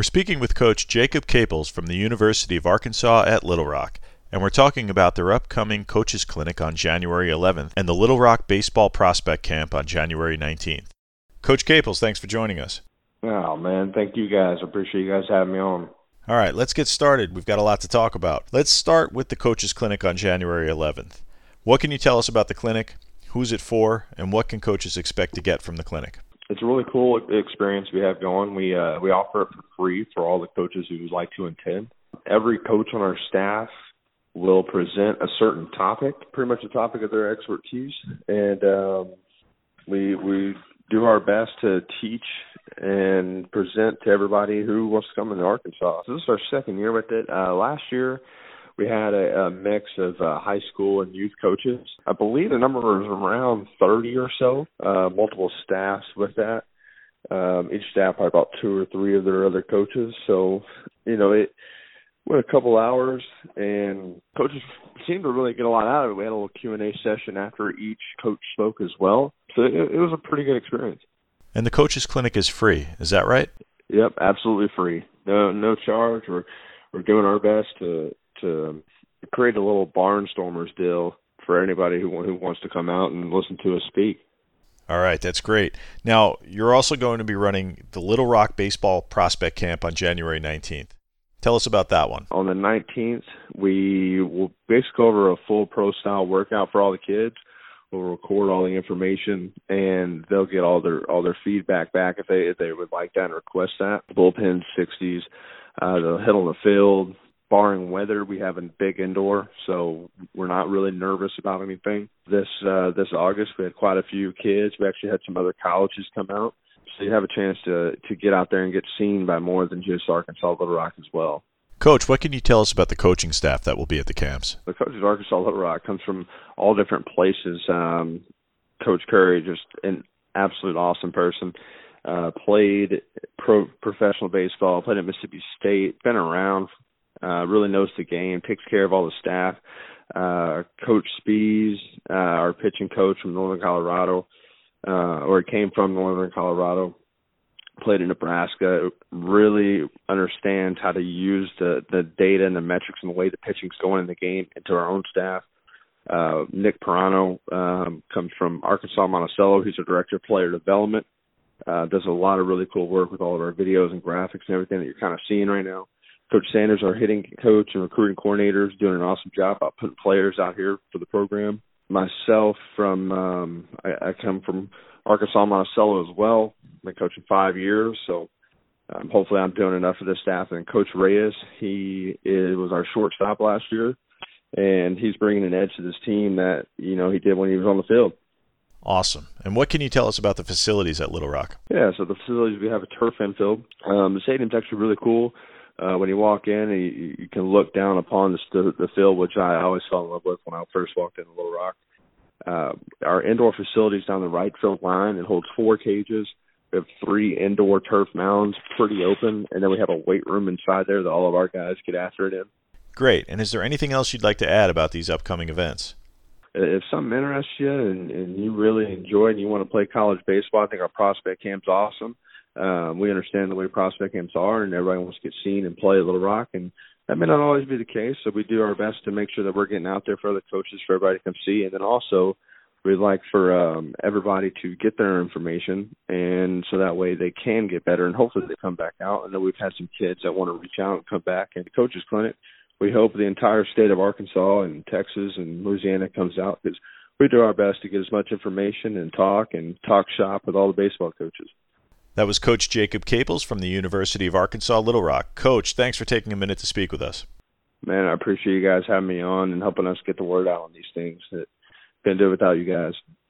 We're speaking with Coach Jacob Capels from the University of Arkansas at Little Rock, and we're talking about their upcoming Coaches Clinic on January 11th and the Little Rock Baseball Prospect Camp on January 19th. Coach Capels, thanks for joining us. Oh, man. Thank you guys. I appreciate you guys having me on. All right, let's get started. We've got a lot to talk about. Let's start with the Coaches Clinic on January 11th. What can you tell us about the clinic? Who's it for? And what can coaches expect to get from the clinic? It's a really cool experience we have going. We uh, we offer it for free for all the coaches who would like to attend. Every coach on our staff will present a certain topic, pretty much a topic of their expertise, and um, we we do our best to teach and present to everybody who wants to come into Arkansas. So this is our second year with it. Uh, last year we had a, a mix of uh, high school and youth coaches. I believe the number was around 30 or so, uh, multiple staffs with that. Um, each staff had about two or three of their other coaches. So, you know, it went a couple hours, and coaches seemed to really get a lot out of it. We had a little Q and A session after each coach spoke as well, so it, it was a pretty good experience. And the coaches clinic is free, is that right? Yep, absolutely free. No, no charge. We're we're doing our best to to create a little barnstormers deal for anybody who who wants to come out and listen to us speak. All right, that's great. Now, you're also going to be running the Little Rock Baseball Prospect Camp on January 19th. Tell us about that one. On the 19th, we will basically cover a full pro style workout for all the kids. We'll record all the information, and they'll get all their all their feedback back if they if they would like that and request that. Bullpen 60s, uh, they'll hit on the field, barring weather, we have a big indoor, so we're not really nervous about anything. This uh, this August, we had quite a few kids. We actually had some other colleges come out, so you have a chance to to get out there and get seen by more than just Arkansas Little Rock as well. Coach, what can you tell us about the coaching staff that will be at the camps? The coaches of Arkansas Little Rock comes from all different places. Um, coach Curry, just an absolute awesome person. Uh, played pro professional baseball, played at Mississippi State, been around uh, really knows the game, takes care of all the staff. Uh, coach Spees, uh, our pitching coach from Northern Colorado, uh, or came from Northern Colorado, played in Nebraska, really understands how to use the, the data and the metrics and the way the pitching's going in the game into our own staff. Uh, Nick Pirano um, comes from Arkansas Monticello. He's a director of player development. Uh, does a lot of really cool work with all of our videos and graphics and everything that you're kind of seeing right now. Coach Sanders, our hitting coach and recruiting coordinator, is doing an awesome job about putting players out here for the program. Myself, from um, I, I come from Arkansas Monticello as well. I've been coaching five years, so um, hopefully I'm doing enough for this staff. And Coach Reyes, he is, was our shortstop last year, and he's bringing an edge to this team that you know he did when he was on the field. Awesome. And what can you tell us about the facilities at Little Rock? Yeah, so the facilities we have a turf infield. Um, the stadium's actually really cool uh, when you walk in, you, you can look down upon the, the field, which I always fell in love with when I first walked into Little Rock. Uh, our indoor facilities down the right field line. It holds four cages. We have three indoor turf mounds, pretty open, and then we have a weight room inside there that all of our guys get after it in. Great. And is there anything else you'd like to add about these upcoming events? If something interests you and, and you really enjoy it and you want to play college baseball, I think our prospect camp's awesome. Um, we understand the way prospect camps are, and everybody wants to get seen and play at Little Rock, and that may not always be the case. So we do our best to make sure that we're getting out there for other coaches, for everybody to come see, and then also we'd like for um, everybody to get their information, and so that way they can get better, and hopefully they come back out. I know we've had some kids that want to reach out and come back, and the coaches clinic. We hope the entire state of Arkansas and Texas and Louisiana comes out because we do our best to get as much information and talk and talk shop with all the baseball coaches. That was Coach Jacob Caples from the University of Arkansas Little Rock. Coach, thanks for taking a minute to speak with us. Man, I appreciate you guys having me on and helping us get the word out on these things. Couldn't do it without you guys.